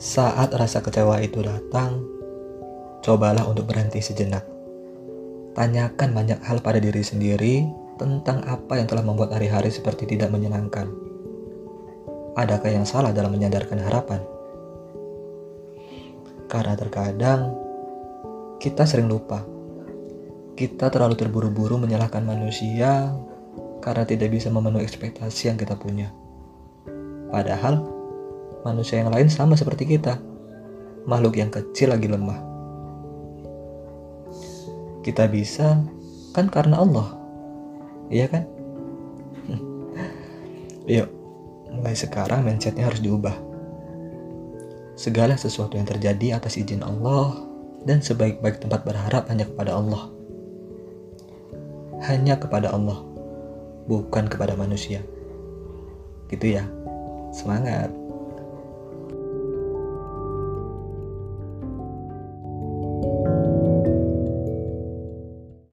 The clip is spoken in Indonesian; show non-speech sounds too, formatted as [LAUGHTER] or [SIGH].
Saat rasa kecewa itu datang, cobalah untuk berhenti sejenak. Tanyakan banyak hal pada diri sendiri tentang apa yang telah membuat hari-hari seperti tidak menyenangkan. Adakah yang salah dalam menyadarkan harapan? Karena terkadang kita sering lupa. Kita terlalu terburu-buru menyalahkan manusia karena tidak bisa memenuhi ekspektasi yang kita punya. Padahal manusia yang lain sama seperti kita. Makhluk yang kecil lagi lemah. Kita bisa kan karena Allah Iya kan? [LAUGHS] Yuk, mulai sekarang mindsetnya harus diubah. Segala sesuatu yang terjadi atas izin Allah dan sebaik-baik tempat berharap hanya kepada Allah. Hanya kepada Allah, bukan kepada manusia. Gitu ya. Semangat.